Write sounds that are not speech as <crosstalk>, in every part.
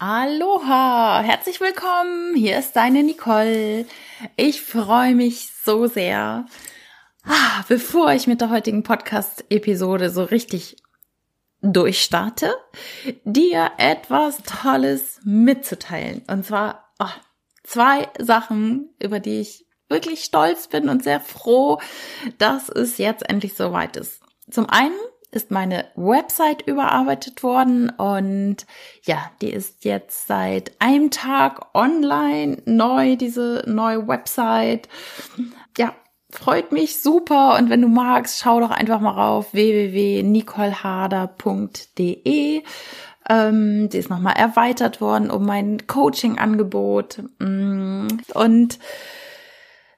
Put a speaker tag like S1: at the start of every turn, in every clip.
S1: Aloha, herzlich willkommen. Hier ist deine Nicole. Ich freue mich so sehr. Ah, bevor ich mit der heutigen Podcast-Episode so richtig durchstarte, dir etwas Tolles mitzuteilen. Und zwar oh, zwei Sachen, über die ich wirklich stolz bin und sehr froh, dass es jetzt endlich soweit ist. Zum einen ist meine Website überarbeitet worden und ja, die ist jetzt seit einem Tag online neu, diese neue Website. Ja, freut mich super und wenn du magst, schau doch einfach mal rauf www.nicoleharder.de. Ähm, die ist nochmal erweitert worden um mein Coaching-Angebot mm, und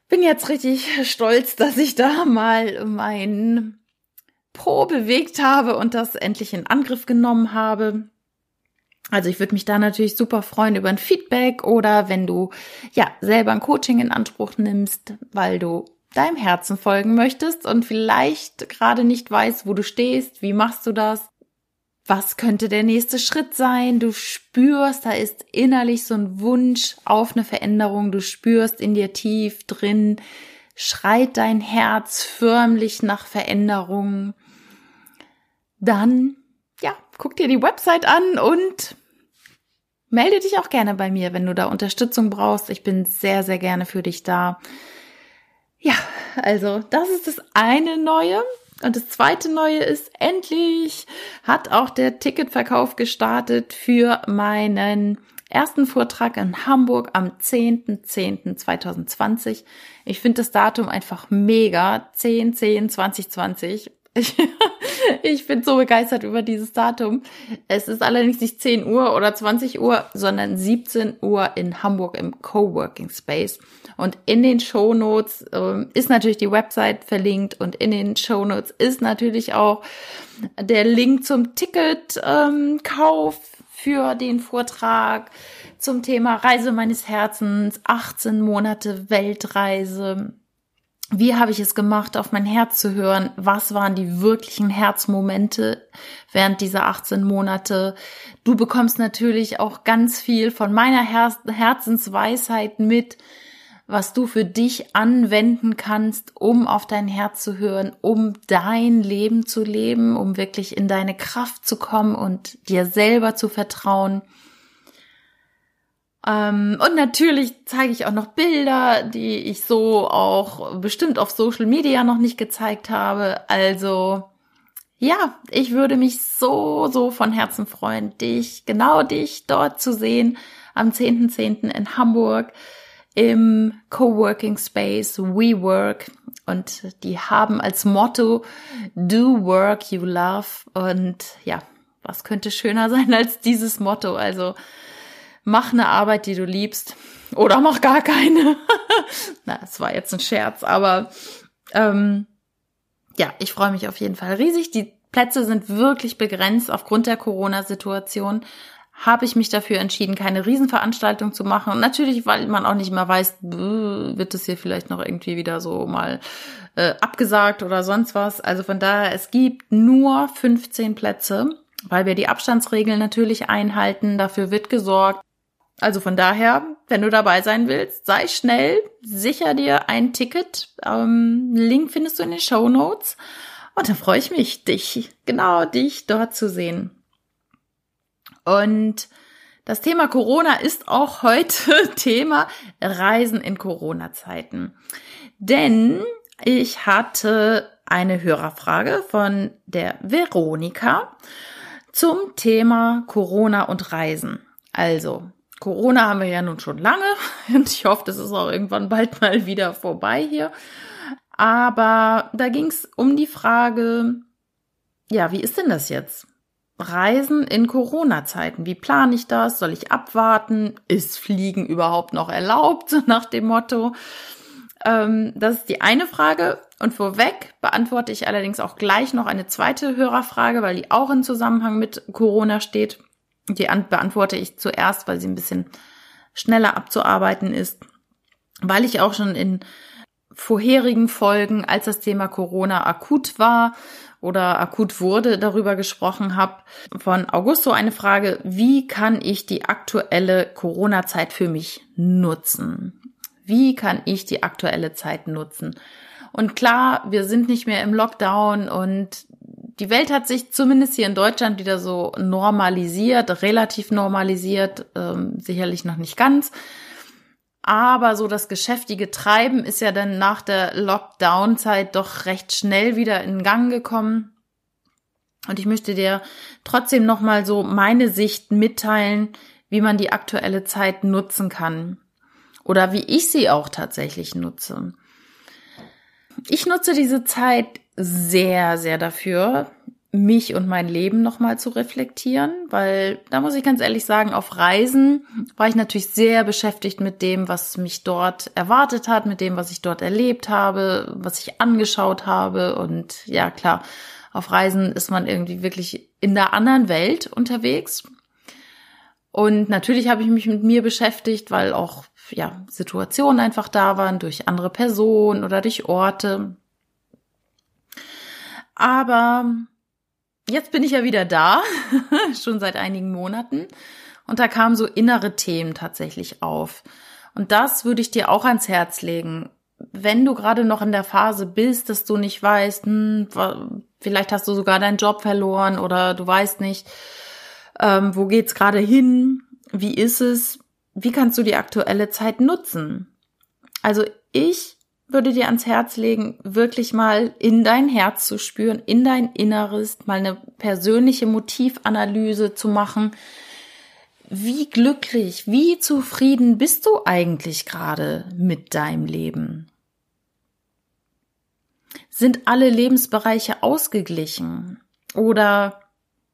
S1: bin jetzt richtig stolz, dass ich da mal mein Po bewegt habe und das endlich in Angriff genommen habe. Also ich würde mich da natürlich super freuen über ein Feedback oder wenn du ja selber ein Coaching in Anspruch nimmst, weil du deinem Herzen folgen möchtest und vielleicht gerade nicht weißt, wo du stehst, wie machst du das? Was könnte der nächste Schritt sein? Du spürst, da ist innerlich so ein Wunsch auf eine Veränderung. Du spürst in dir tief drin, schreit dein Herz förmlich nach Veränderung, dann, ja, guck dir die Website an und melde dich auch gerne bei mir, wenn du da Unterstützung brauchst. Ich bin sehr, sehr gerne für dich da. Ja, also das ist das eine Neue. Und das zweite Neue ist, endlich hat auch der Ticketverkauf gestartet für meinen ersten Vortrag in Hamburg am 10.10.2020. Ich finde das Datum einfach mega. 10, 10, 2020. Ich, <laughs> ich bin so begeistert über dieses Datum. Es ist allerdings nicht 10 Uhr oder 20 Uhr, sondern 17 Uhr in Hamburg im Coworking Space. Und in den Show Notes äh, ist natürlich die Website verlinkt und in den Show Notes ist natürlich auch der Link zum Ticketkauf ähm, für den Vortrag zum Thema Reise meines Herzens, 18 Monate Weltreise wie habe ich es gemacht, auf mein Herz zu hören? Was waren die wirklichen Herzmomente während dieser 18 Monate? Du bekommst natürlich auch ganz viel von meiner Her Herzensweisheit mit, was du für dich anwenden kannst, um auf dein Herz zu hören, um dein Leben zu leben, um wirklich in deine Kraft zu kommen und dir selber zu vertrauen. Ähm, und natürlich zeige ich auch noch Bilder, die ich so auch bestimmt auf Social Media noch nicht gezeigt habe. Also ja, ich würde mich so, so von Herzen freuen, dich, genau dich dort zu sehen am 10.10. .10. in Hamburg im Coworking Space WeWork. Und die haben als Motto Do Work You Love. Und ja, was könnte schöner <laughs> sein als dieses Motto? Also mach eine Arbeit, die du liebst oder mach gar keine. <laughs> Na, das war jetzt ein Scherz, aber ähm, ja, ich freue mich auf jeden Fall riesig. Die Plätze sind wirklich begrenzt aufgrund der Corona-Situation. Habe ich mich dafür entschieden, keine Riesenveranstaltung zu machen. Und natürlich, weil man auch nicht mehr weiß, wird es hier vielleicht noch irgendwie wieder so mal äh, abgesagt oder sonst was. Also von daher, es gibt nur 15 Plätze, weil wir die Abstandsregeln natürlich einhalten. Dafür wird gesorgt. Also von daher, wenn du dabei sein willst, sei schnell, sicher dir ein Ticket. Ähm, Link findest du in den Show Notes. Und dann freue ich mich, dich, genau dich dort zu sehen. Und das Thema Corona ist auch heute <laughs> Thema Reisen in Corona-Zeiten. Denn ich hatte eine Hörerfrage von der Veronika zum Thema Corona und Reisen. Also, Corona haben wir ja nun schon lange <laughs> und ich hoffe, das ist auch irgendwann bald mal wieder vorbei hier. Aber da ging es um die Frage, ja, wie ist denn das jetzt? Reisen in Corona-Zeiten. Wie plane ich das? Soll ich abwarten? Ist Fliegen überhaupt noch erlaubt? <laughs> Nach dem Motto. Ähm, das ist die eine Frage. Und vorweg beantworte ich allerdings auch gleich noch eine zweite Hörerfrage, weil die auch in Zusammenhang mit Corona steht. Die beantworte ich zuerst, weil sie ein bisschen schneller abzuarbeiten ist, weil ich auch schon in vorherigen Folgen, als das Thema Corona akut war oder akut wurde, darüber gesprochen habe. Von Augusto eine Frage, wie kann ich die aktuelle Corona-Zeit für mich nutzen? Wie kann ich die aktuelle Zeit nutzen? Und klar, wir sind nicht mehr im Lockdown und die Welt hat sich zumindest hier in Deutschland wieder so normalisiert, relativ normalisiert, ähm, sicherlich noch nicht ganz. Aber so das geschäftige Treiben ist ja dann nach der Lockdown-Zeit doch recht schnell wieder in Gang gekommen. Und ich möchte dir trotzdem nochmal so meine Sicht mitteilen, wie man die aktuelle Zeit nutzen kann. Oder wie ich sie auch tatsächlich nutze. Ich nutze diese Zeit sehr, sehr dafür, mich und mein Leben nochmal zu reflektieren, weil da muss ich ganz ehrlich sagen, auf Reisen war ich natürlich sehr beschäftigt mit dem, was mich dort erwartet hat, mit dem, was ich dort erlebt habe, was ich angeschaut habe und ja klar, auf Reisen ist man irgendwie wirklich in der anderen Welt unterwegs. Und natürlich habe ich mich mit mir beschäftigt, weil auch ja, Situationen einfach da waren, durch andere Personen oder durch Orte. Aber jetzt bin ich ja wieder da, <laughs> schon seit einigen Monaten. Und da kamen so innere Themen tatsächlich auf. Und das würde ich dir auch ans Herz legen. Wenn du gerade noch in der Phase bist, dass du nicht weißt, hm, vielleicht hast du sogar deinen Job verloren oder du weißt nicht, ähm, wo geht's gerade hin, wie ist es, wie kannst du die aktuelle Zeit nutzen? Also ich würde dir ans Herz legen, wirklich mal in dein Herz zu spüren, in dein Inneres, mal eine persönliche Motivanalyse zu machen. Wie glücklich, wie zufrieden bist du eigentlich gerade mit deinem Leben? Sind alle Lebensbereiche ausgeglichen? Oder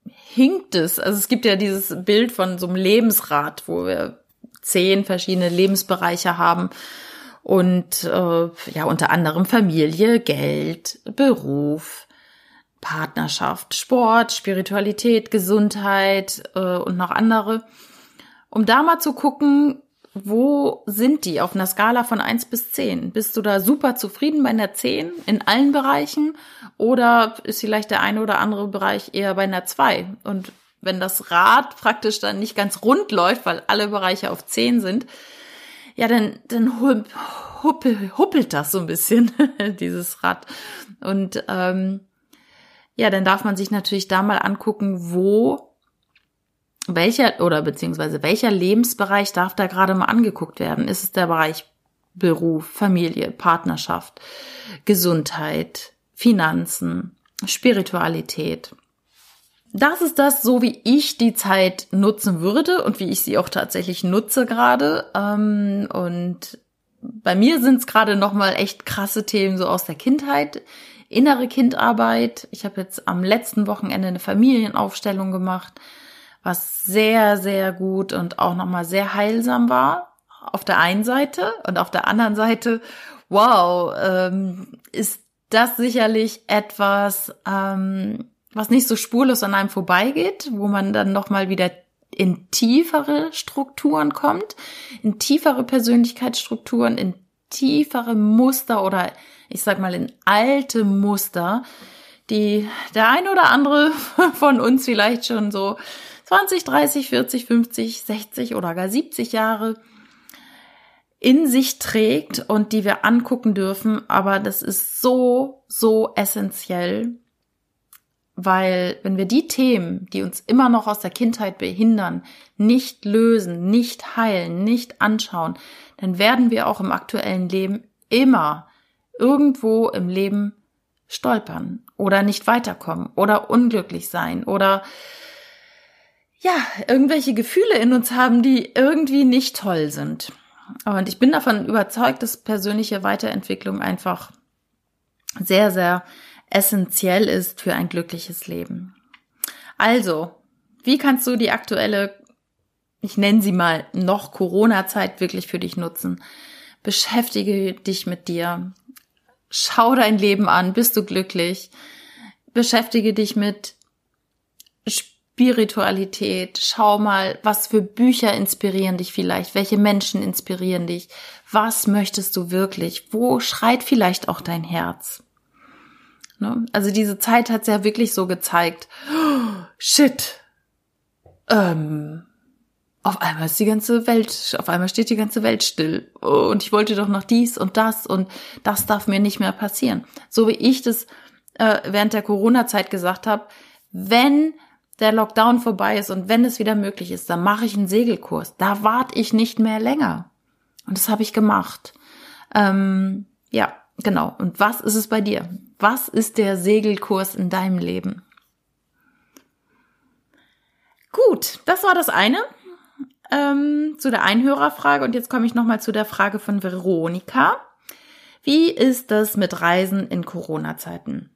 S1: hinkt es? Also es gibt ja dieses Bild von so einem Lebensrad, wo wir zehn verschiedene Lebensbereiche haben und äh, ja unter anderem Familie, Geld, Beruf, Partnerschaft, Sport, Spiritualität, Gesundheit äh, und noch andere, um da mal zu gucken, wo sind die auf einer Skala von eins bis zehn? Bist du da super zufrieden bei einer zehn in allen Bereichen oder ist vielleicht der eine oder andere Bereich eher bei einer zwei? Und wenn das Rad praktisch dann nicht ganz rund läuft, weil alle Bereiche auf zehn sind, ja, dann, dann huppel, huppelt das so ein bisschen, <laughs> dieses Rad. Und ähm, ja, dann darf man sich natürlich da mal angucken, wo welcher oder beziehungsweise welcher Lebensbereich darf da gerade mal angeguckt werden? Ist es der Bereich Beruf, Familie, Partnerschaft, Gesundheit, Finanzen, Spiritualität? Das ist das, so wie ich die Zeit nutzen würde und wie ich sie auch tatsächlich nutze gerade. Ähm, und bei mir sind es gerade nochmal echt krasse Themen so aus der Kindheit, innere Kindarbeit. Ich habe jetzt am letzten Wochenende eine Familienaufstellung gemacht, was sehr, sehr gut und auch nochmal sehr heilsam war. Auf der einen Seite und auf der anderen Seite, wow, ähm, ist das sicherlich etwas, ähm, was nicht so spurlos an einem vorbeigeht, wo man dann nochmal wieder in tiefere Strukturen kommt, in tiefere Persönlichkeitsstrukturen, in tiefere Muster oder ich sag mal in alte Muster, die der ein oder andere <laughs> von uns vielleicht schon so 20, 30, 40, 50, 60 oder gar 70 Jahre in sich trägt und die wir angucken dürfen. Aber das ist so, so essentiell, weil wenn wir die Themen, die uns immer noch aus der Kindheit behindern, nicht lösen, nicht heilen, nicht anschauen, dann werden wir auch im aktuellen Leben immer irgendwo im Leben stolpern oder nicht weiterkommen oder unglücklich sein oder ja, irgendwelche Gefühle in uns haben, die irgendwie nicht toll sind. Und ich bin davon überzeugt, dass persönliche Weiterentwicklung einfach sehr, sehr essentiell ist für ein glückliches Leben. Also, wie kannst du die aktuelle, ich nenne sie mal noch Corona-Zeit wirklich für dich nutzen? Beschäftige dich mit dir. Schau dein Leben an. Bist du glücklich? Beschäftige dich mit Spiritualität. Schau mal, was für Bücher inspirieren dich vielleicht? Welche Menschen inspirieren dich? Was möchtest du wirklich? Wo schreit vielleicht auch dein Herz? Ne? Also diese Zeit hat's ja wirklich so gezeigt. Oh, shit. Ähm, auf einmal ist die ganze Welt, auf einmal steht die ganze Welt still. Oh, und ich wollte doch noch dies und das und das darf mir nicht mehr passieren. So wie ich das äh, während der Corona-Zeit gesagt habe, wenn der Lockdown vorbei ist und wenn es wieder möglich ist, dann mache ich einen Segelkurs. Da warte ich nicht mehr länger. Und das habe ich gemacht. Ähm, ja, genau. Und was ist es bei dir? Was ist der Segelkurs in deinem Leben? Gut, das war das eine ähm, zu der Einhörerfrage. Und jetzt komme ich nochmal zu der Frage von Veronika. Wie ist das mit Reisen in Corona-Zeiten?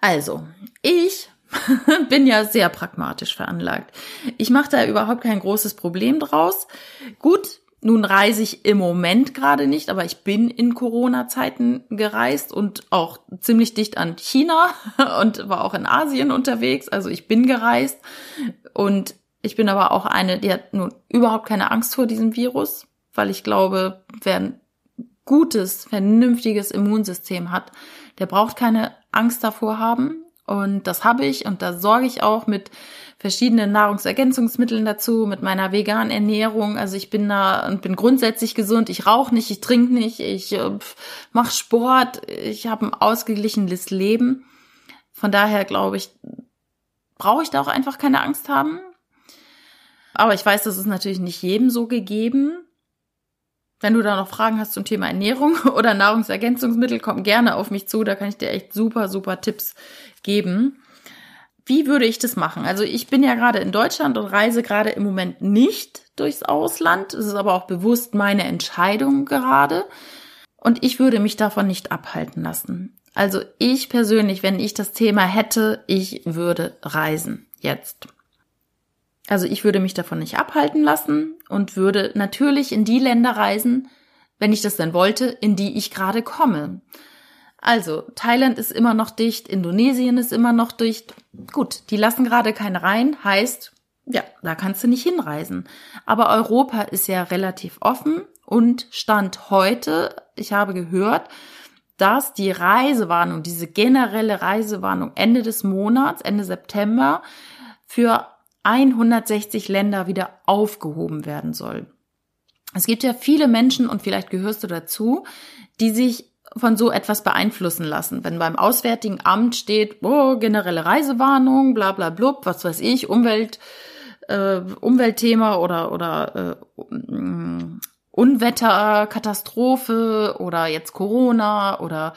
S1: Also, ich <laughs> bin ja sehr pragmatisch veranlagt. Ich mache da überhaupt kein großes Problem draus. Gut, nun reise ich im Moment gerade nicht, aber ich bin in Corona-Zeiten gereist und auch ziemlich dicht an China <laughs> und war auch in Asien unterwegs. Also ich bin gereist und ich bin aber auch eine, die hat nun überhaupt keine Angst vor diesem Virus, weil ich glaube, wer ein gutes, vernünftiges Immunsystem hat, der braucht keine Angst davor haben. Und das habe ich und da sorge ich auch mit verschiedenen Nahrungsergänzungsmitteln dazu, mit meiner veganen Ernährung. Also ich bin da und bin grundsätzlich gesund. Ich rauche nicht, ich trinke nicht, ich äh, mache Sport, ich habe ein ausgeglichenes Leben. Von daher glaube ich, brauche ich da auch einfach keine Angst haben. Aber ich weiß, das ist natürlich nicht jedem so gegeben. Wenn du da noch Fragen hast zum Thema Ernährung <laughs> oder Nahrungsergänzungsmittel, komm gerne auf mich zu. Da kann ich dir echt super, super Tipps geben. Wie würde ich das machen? Also ich bin ja gerade in Deutschland und reise gerade im Moment nicht durchs Ausland. Es ist aber auch bewusst meine Entscheidung gerade. Und ich würde mich davon nicht abhalten lassen. Also ich persönlich, wenn ich das Thema hätte, ich würde reisen. Jetzt. Also ich würde mich davon nicht abhalten lassen und würde natürlich in die Länder reisen, wenn ich das denn wollte, in die ich gerade komme. Also, Thailand ist immer noch dicht, Indonesien ist immer noch dicht. Gut, die lassen gerade keine rein, heißt, ja, da kannst du nicht hinreisen. Aber Europa ist ja relativ offen und Stand heute, ich habe gehört, dass die Reisewarnung, diese generelle Reisewarnung Ende des Monats, Ende September, für 160 Länder wieder aufgehoben werden soll. Es gibt ja viele Menschen, und vielleicht gehörst du dazu, die sich von so etwas beeinflussen lassen. Wenn beim Auswärtigen Amt steht, oh, generelle Reisewarnung, bla bla blub, was weiß ich, Umwelt, äh, Umweltthema oder, oder äh, mm, Unwetter, Katastrophe oder jetzt Corona oder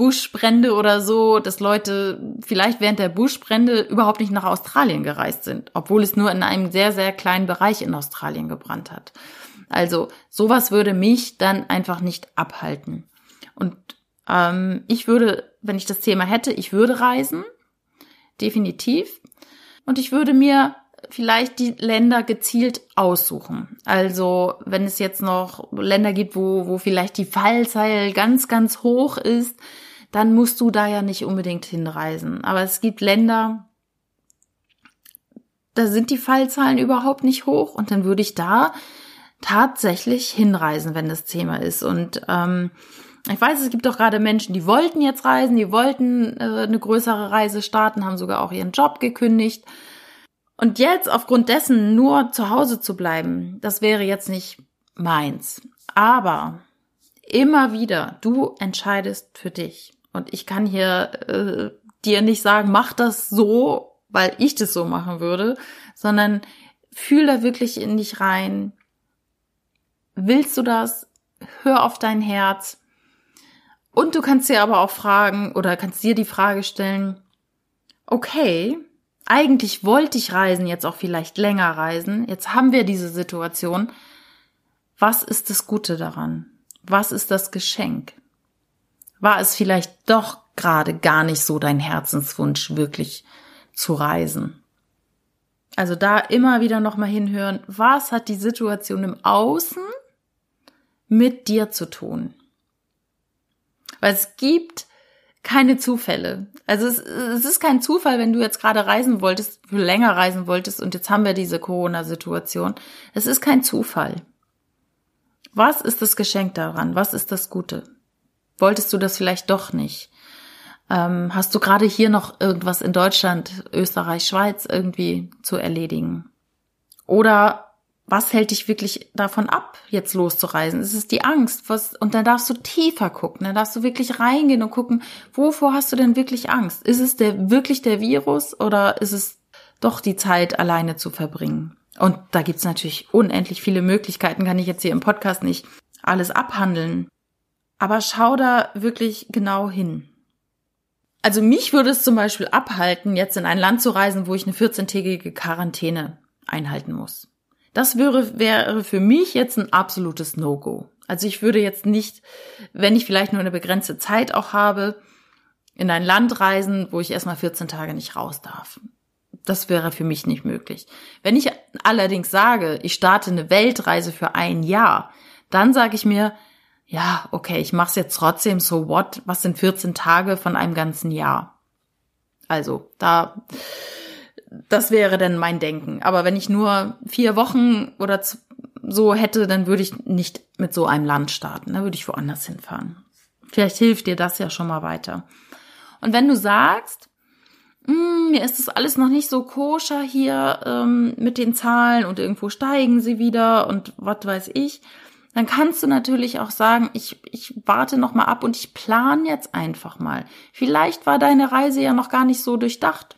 S1: Buschbrände oder so, dass Leute vielleicht während der Buschbrände überhaupt nicht nach Australien gereist sind, obwohl es nur in einem sehr, sehr kleinen Bereich in Australien gebrannt hat. Also sowas würde mich dann einfach nicht abhalten. Und ähm, ich würde, wenn ich das Thema hätte, ich würde reisen, definitiv. Und ich würde mir vielleicht die Länder gezielt aussuchen. Also wenn es jetzt noch Länder gibt, wo, wo vielleicht die Fallzahl ganz, ganz hoch ist, dann musst du da ja nicht unbedingt hinreisen. Aber es gibt Länder, da sind die Fallzahlen überhaupt nicht hoch und dann würde ich da tatsächlich hinreisen, wenn das Thema ist. Und ähm, ich weiß, es gibt doch gerade Menschen, die wollten jetzt reisen, die wollten äh, eine größere Reise starten, haben sogar auch ihren Job gekündigt. Und jetzt aufgrund dessen nur zu Hause zu bleiben, das wäre jetzt nicht meins. Aber immer wieder, du entscheidest für dich. Und ich kann hier äh, dir nicht sagen, mach das so, weil ich das so machen würde, sondern fühl da wirklich in dich rein. Willst du das? Hör auf dein Herz. Und du kannst dir aber auch fragen oder kannst dir die Frage stellen, okay, eigentlich wollte ich reisen, jetzt auch vielleicht länger reisen, jetzt haben wir diese Situation. Was ist das Gute daran? Was ist das Geschenk? War es vielleicht doch gerade gar nicht so dein Herzenswunsch, wirklich zu reisen? Also da immer wieder nochmal hinhören, was hat die Situation im Außen mit dir zu tun? Weil es gibt keine Zufälle. Also es, es ist kein Zufall, wenn du jetzt gerade reisen wolltest, länger reisen wolltest und jetzt haben wir diese Corona-Situation. Es ist kein Zufall. Was ist das Geschenk daran? Was ist das Gute? Wolltest du das vielleicht doch nicht? Ähm, hast du gerade hier noch irgendwas in Deutschland, Österreich, Schweiz irgendwie zu erledigen? Oder was hält dich wirklich davon ab, jetzt loszureisen? Es ist die Angst. Was, und dann darfst du tiefer gucken. Dann darfst du wirklich reingehen und gucken, wovor hast du denn wirklich Angst? Ist es der, wirklich der Virus oder ist es doch die Zeit alleine zu verbringen? Und da gibt's natürlich unendlich viele Möglichkeiten, kann ich jetzt hier im Podcast nicht alles abhandeln. Aber schau da wirklich genau hin. Also mich würde es zum Beispiel abhalten, jetzt in ein Land zu reisen, wo ich eine 14-tägige Quarantäne einhalten muss. Das wäre, wäre für mich jetzt ein absolutes No-Go. Also ich würde jetzt nicht, wenn ich vielleicht nur eine begrenzte Zeit auch habe, in ein Land reisen, wo ich erstmal 14 Tage nicht raus darf. Das wäre für mich nicht möglich. Wenn ich allerdings sage, ich starte eine Weltreise für ein Jahr, dann sage ich mir, ja, okay, ich mache es jetzt trotzdem, so what? Was sind 14 Tage von einem ganzen Jahr? Also, da das wäre dann mein Denken. Aber wenn ich nur vier Wochen oder so hätte, dann würde ich nicht mit so einem Land starten. Da würde ich woanders hinfahren. Vielleicht hilft dir das ja schon mal weiter. Und wenn du sagst, hm, mir ist das alles noch nicht so koscher hier ähm, mit den Zahlen und irgendwo steigen sie wieder und was weiß ich, dann kannst du natürlich auch sagen, ich, ich warte noch mal ab und ich plan jetzt einfach mal. Vielleicht war deine Reise ja noch gar nicht so durchdacht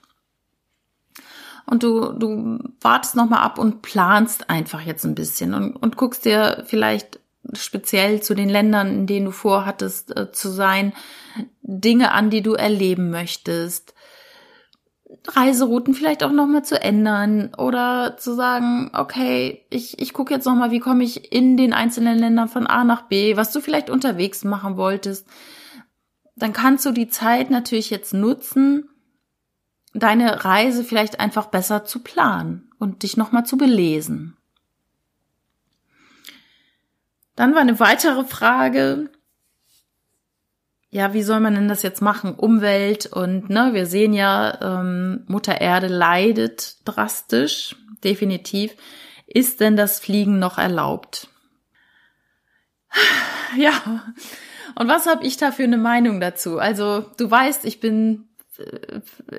S1: und du, du wartest nochmal ab und planst einfach jetzt ein bisschen und, und guckst dir vielleicht speziell zu den Ländern, in denen du vorhattest äh, zu sein, Dinge an, die du erleben möchtest. Reiserouten vielleicht auch nochmal zu ändern oder zu sagen, okay, ich, ich gucke jetzt nochmal, wie komme ich in den einzelnen Ländern von A nach B, was du vielleicht unterwegs machen wolltest. Dann kannst du die Zeit natürlich jetzt nutzen, deine Reise vielleicht einfach besser zu planen und dich nochmal zu belesen. Dann war eine weitere Frage, ja, wie soll man denn das jetzt machen? Umwelt und ne, wir sehen ja, ähm, Mutter Erde leidet drastisch, definitiv. Ist denn das Fliegen noch erlaubt? <sighs> Ja, und was habe ich da für eine Meinung dazu? Also du weißt, ich bin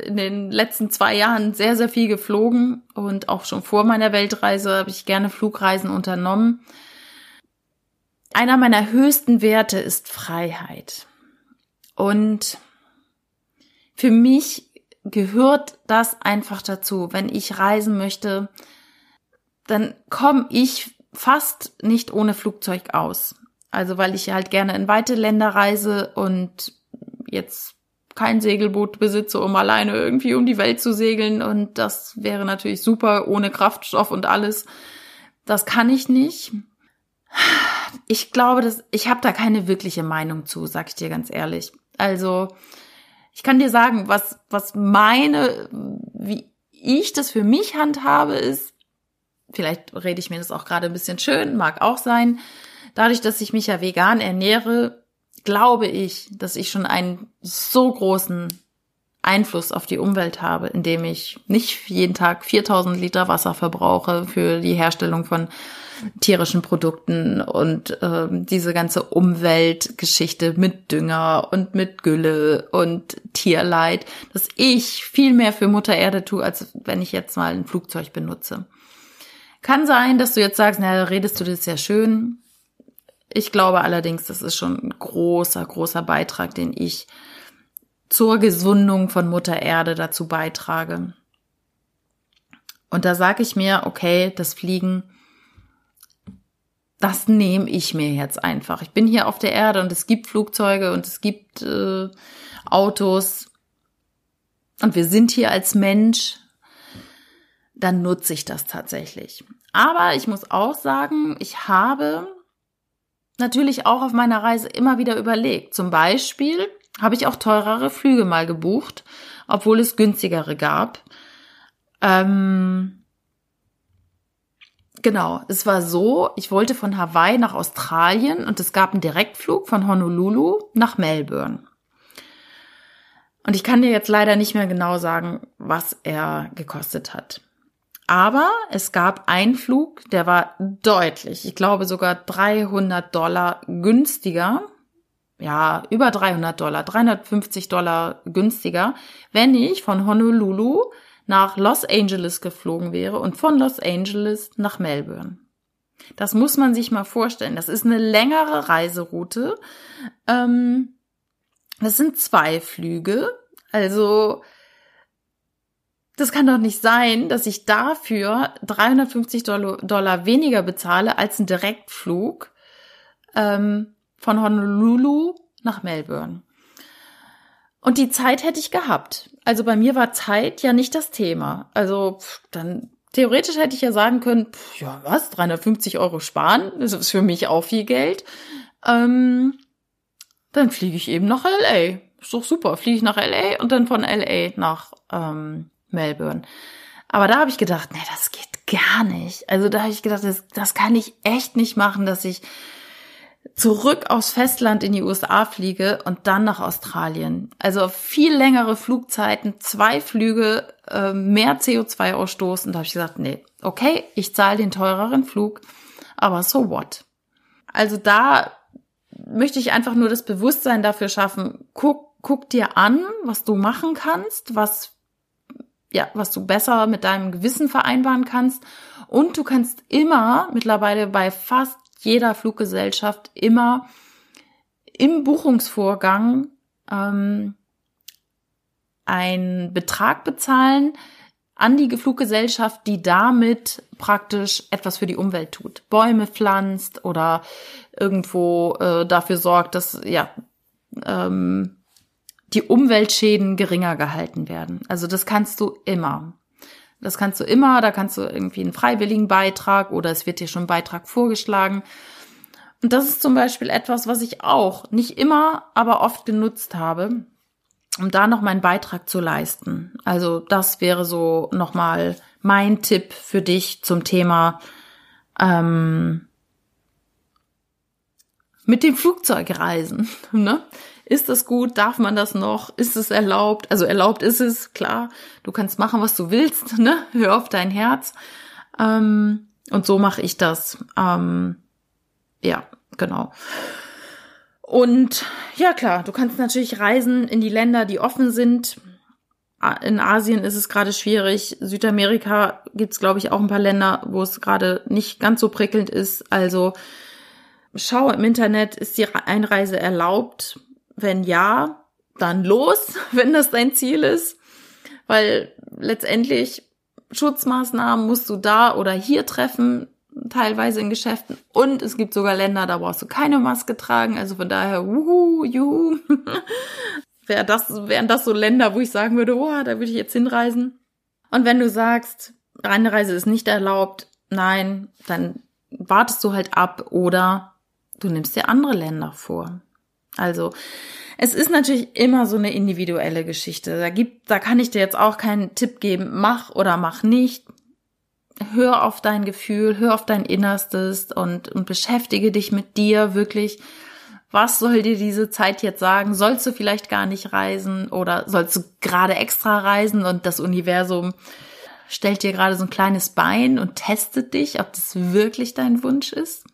S1: in den letzten zwei Jahren sehr, sehr viel geflogen und auch schon vor meiner Weltreise habe ich gerne Flugreisen unternommen. Einer meiner höchsten Werte ist Freiheit. Und für mich gehört das einfach dazu. Wenn ich reisen möchte, dann komme ich fast nicht ohne Flugzeug aus. Also weil ich halt gerne in weite Länder reise und jetzt kein Segelboot besitze, um alleine irgendwie um die Welt zu segeln. Und das wäre natürlich super ohne Kraftstoff und alles. Das kann ich nicht. Ich glaube, dass ich habe da keine wirkliche Meinung zu, sag ich dir ganz ehrlich. Also ich kann dir sagen, was was meine, wie ich das für mich handhabe, ist, vielleicht rede ich mir das auch gerade ein bisschen schön, mag auch sein. Dadurch, dass ich mich ja vegan ernähre, glaube ich, dass ich schon einen so großen Einfluss auf die Umwelt habe, indem ich nicht jeden Tag 4000 Liter Wasser verbrauche für die Herstellung von tierischen Produkten und äh, diese ganze Umweltgeschichte mit Dünger und mit Gülle und Tierleid, dass ich viel mehr für Mutter Erde tue, als wenn ich jetzt mal ein Flugzeug benutze. Kann sein, dass du jetzt sagst, na, redest du das ja schön. Ich glaube allerdings, das ist schon ein großer, großer Beitrag, den ich zur Gesundung von Mutter Erde dazu beitrage. Und da sage ich mir, okay, das Fliegen, das nehme ich mir jetzt einfach. Ich bin hier auf der Erde und es gibt Flugzeuge und es gibt äh, Autos und wir sind hier als Mensch, dann nutze ich das tatsächlich. Aber ich muss auch sagen, ich habe natürlich auch auf meiner Reise immer wieder überlegt. Zum Beispiel habe ich auch teurere Flüge mal gebucht, obwohl es günstigere gab. Ähm, genau, es war so, ich wollte von Hawaii nach Australien und es gab einen Direktflug von Honolulu nach Melbourne. Und ich kann dir jetzt leider nicht mehr genau sagen, was er gekostet hat. Aber es gab einen Flug, der war deutlich, ich glaube sogar 300 Dollar günstiger ja, über 300 Dollar, 350 Dollar günstiger, wenn ich von Honolulu nach Los Angeles geflogen wäre und von Los Angeles nach Melbourne. Das muss man sich mal vorstellen. Das ist eine längere Reiseroute. Ähm, das sind zwei Flüge. Also das kann doch nicht sein, dass ich dafür 350 Dollar weniger bezahle als ein Direktflug ähm, von Honolulu nach Melbourne. Und die Zeit hätte ich gehabt. Also bei mir war Zeit ja nicht das Thema. Also dann theoretisch hätte ich ja sagen können, pff, ja was, 350 Euro sparen, das ist für mich auch viel Geld. Ähm, dann fliege ich eben nach LA. Ist doch super. Fliege ich nach LA und dann von LA nach ähm, Melbourne. Aber da habe ich gedacht, nee, das geht gar nicht. Also da habe ich gedacht, das, das kann ich echt nicht machen, dass ich zurück aus Festland in die USA fliege und dann nach Australien. Also viel längere Flugzeiten, zwei Flüge, äh, mehr CO2 ausstoßen. Da habe ich gesagt, nee, okay, ich zahle den teureren Flug, aber so what? Also da möchte ich einfach nur das Bewusstsein dafür schaffen, guck, guck dir an, was du machen kannst, was ja, was du besser mit deinem Gewissen vereinbaren kannst. Und du kannst immer mittlerweile bei fast jeder Fluggesellschaft immer im Buchungsvorgang ähm, einen Betrag bezahlen an die Fluggesellschaft, die damit praktisch etwas für die Umwelt tut. Bäume pflanzt oder irgendwo äh, dafür sorgt, dass ja ähm, die Umweltschäden geringer gehalten werden. Also das kannst du immer. Das kannst du immer, da kannst du irgendwie einen freiwilligen Beitrag oder es wird dir schon ein Beitrag vorgeschlagen. Und das ist zum Beispiel etwas, was ich auch nicht immer, aber oft genutzt habe, um da noch meinen Beitrag zu leisten. Also das wäre so nochmal mein Tipp für dich zum Thema ähm, mit dem Flugzeug reisen. <laughs> Ne? Ist das gut? Darf man das noch? Ist es erlaubt? Also erlaubt ist es, klar. Du kannst machen, was du willst, <laughs> ne? Hör auf dein Herz. Ähm, und so mache ich das. Ähm, ja, genau. Und ja, klar, du kannst natürlich reisen in die Länder, die offen sind. In Asien ist es gerade schwierig. Südamerika gibt's glaube ich, auch ein paar Länder, wo es gerade nicht ganz so prickelnd ist. Also schau im Internet, ist die Einreise erlaubt? Wenn ja, dann los, <laughs> wenn das dein Ziel ist. Weil letztendlich Schutzmaßnahmen musst du da oder hier treffen, teilweise in Geschäften. Und es gibt sogar Länder, da brauchst du keine Maske tragen. Also von daher, wuhu, juhu. <laughs> Wäre das, wären das so Länder, wo ich sagen würde, oh, da würde ich jetzt hinreisen. Und wenn du sagst, eine Reise ist nicht erlaubt, nein, dann wartest du halt ab oder du nimmst dir andere Länder vor. Also, es ist natürlich immer so eine individuelle Geschichte. Da gibt, da kann ich dir jetzt auch keinen Tipp geben, mach oder mach nicht. Hör auf dein Gefühl, hör auf dein Innerstes und, und beschäftige dich mit dir wirklich. Was soll dir diese Zeit jetzt sagen? Sollst du vielleicht gar nicht reisen oder sollst du gerade extra reisen und das Universum stellt dir gerade so ein kleines Bein und testet dich, ob das wirklich dein Wunsch ist?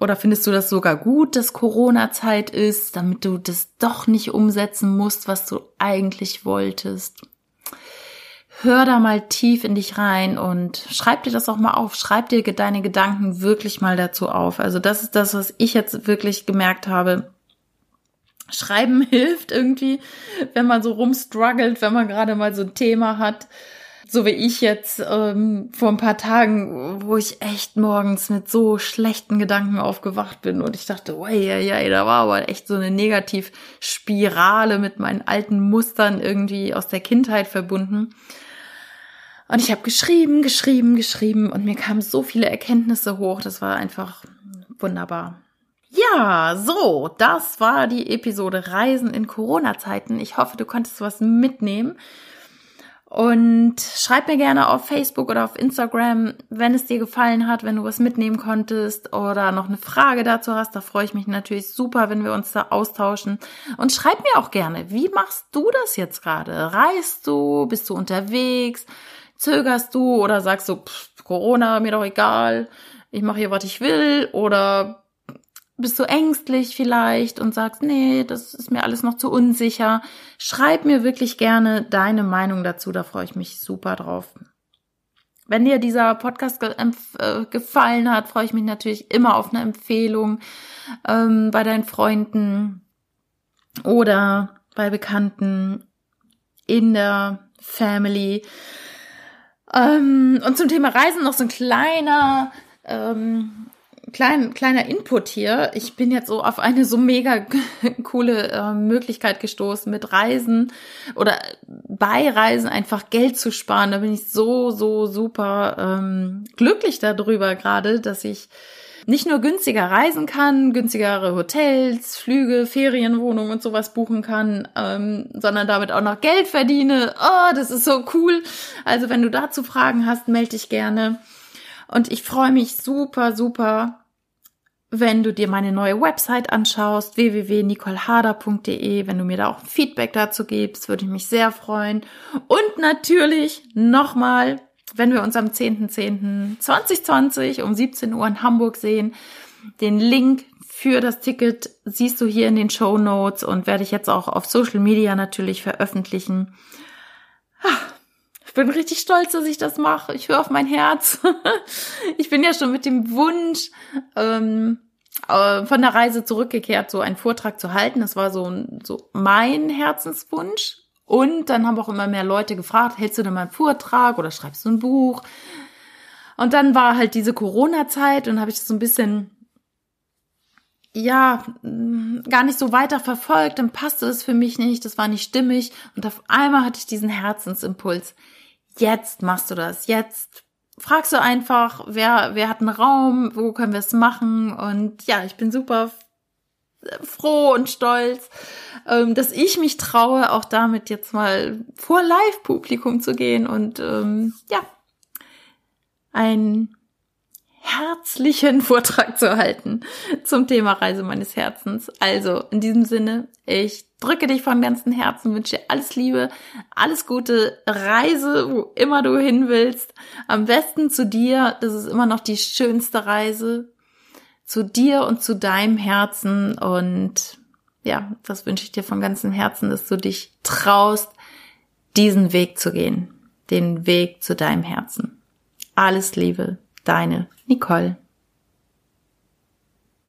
S1: Oder findest du das sogar gut, dass Corona-Zeit ist, damit du das doch nicht umsetzen musst, was du eigentlich wolltest? Hör da mal tief in dich rein und schreib dir das auch mal auf. Schreib dir deine Gedanken wirklich mal dazu auf. Also das ist das, was ich jetzt wirklich gemerkt habe. Schreiben <laughs> hilft irgendwie, wenn man so rumstruggelt, wenn man gerade mal so ein Thema hat so wie ich jetzt ähm, vor ein paar Tagen, wo ich echt morgens mit so schlechten Gedanken aufgewacht bin und ich dachte, oh ja, ja, da war aber echt so eine Negativspirale mit meinen alten Mustern irgendwie aus der Kindheit verbunden. Und ich habe geschrieben, geschrieben, geschrieben und mir kamen so viele Erkenntnisse hoch. Das war einfach wunderbar. Ja, so, das war die Episode Reisen in Corona-Zeiten. Ich hoffe, du konntest was mitnehmen. Und schreib mir gerne auf Facebook oder auf Instagram, wenn es dir gefallen hat, wenn du was mitnehmen konntest oder noch eine Frage dazu hast. Da freue ich mich natürlich super, wenn wir uns da austauschen. Und schreib mir auch gerne, wie machst du das jetzt gerade? Reist du? Bist du unterwegs? Zögerst du oder sagst du, pff, Corona, mir doch egal, ich mache hier, was ich will? Oder bist du ängstlich vielleicht und sagst, nee, das ist mir alles noch zu unsicher. Schreib mir wirklich gerne deine Meinung dazu, da freue ich mich super drauf. Wenn dir dieser Podcast ge äh, gefallen hat, freue ich mich natürlich immer auf eine Empfehlung ähm, bei deinen Freunden oder bei Bekannten in der Family. Ähm, und zum Thema Reisen noch so ein kleiner ähm, klein, kleiner Input hier. Ich bin jetzt so auf eine so mega <laughs> coole äh, Möglichkeit gestoßen, mit Reisen oder bei Reisen einfach Geld zu sparen. Da bin ich so, so super ähm, glücklich darüber gerade, dass ich nicht nur günstiger reisen kann, günstigere Hotels, Flüge, Ferienwohnungen und sowas buchen kann, ähm, sondern damit auch noch Geld verdiene. Oh, das ist so cool. Also wenn du dazu Fragen hast, melde dich gerne. Und ich freue mich super, super, wenn du dir meine neue Website anschaust, www.nicoleharder.de, wenn du mir da auch Feedback dazu gibst, würde ich mich sehr freuen. Und natürlich nochmal, wenn wir uns am 10.10.2020 um 17 Uhr in Hamburg sehen, den Link für das Ticket siehst du hier in den Show Notes und werde ich jetzt auch auf Social Media natürlich veröffentlichen. Ich bin richtig stolz, dass ich das mache. Ich höre auf mein Herz. <laughs> ich bin ja schon mit dem Wunsch ähm, äh, von der Reise zurückgekehrt, so einen Vortrag zu halten. Das war so, so mein Herzenswunsch. Und dann haben auch immer mehr Leute gefragt, hältst du denn mal einen Vortrag oder schreibst du ein Buch? Und dann war halt diese Corona-Zeit und habe ich das so ein bisschen ja, gar nicht so weiter verfolgt, dann passte es für mich nicht, das war nicht stimmig und auf einmal hatte ich diesen Herzensimpuls jetzt machst du das, jetzt fragst du einfach, wer, wer hat einen Raum, wo können wir es machen? Und ja, ich bin super froh und stolz, ähm, dass ich mich traue, auch damit jetzt mal vor Live-Publikum zu gehen und ähm, ja, ein herzlichen Vortrag zu halten zum Thema Reise meines Herzens. Also in diesem Sinne, ich drücke dich von ganzem Herzen, wünsche dir alles Liebe, alles gute Reise, wo immer du hin willst. Am besten zu dir, das ist immer noch die schönste Reise, zu dir und zu deinem Herzen. Und ja, das wünsche ich dir von ganzem Herzen, dass du dich traust, diesen Weg zu gehen, den Weg zu deinem Herzen. Alles Liebe, deine Nicole.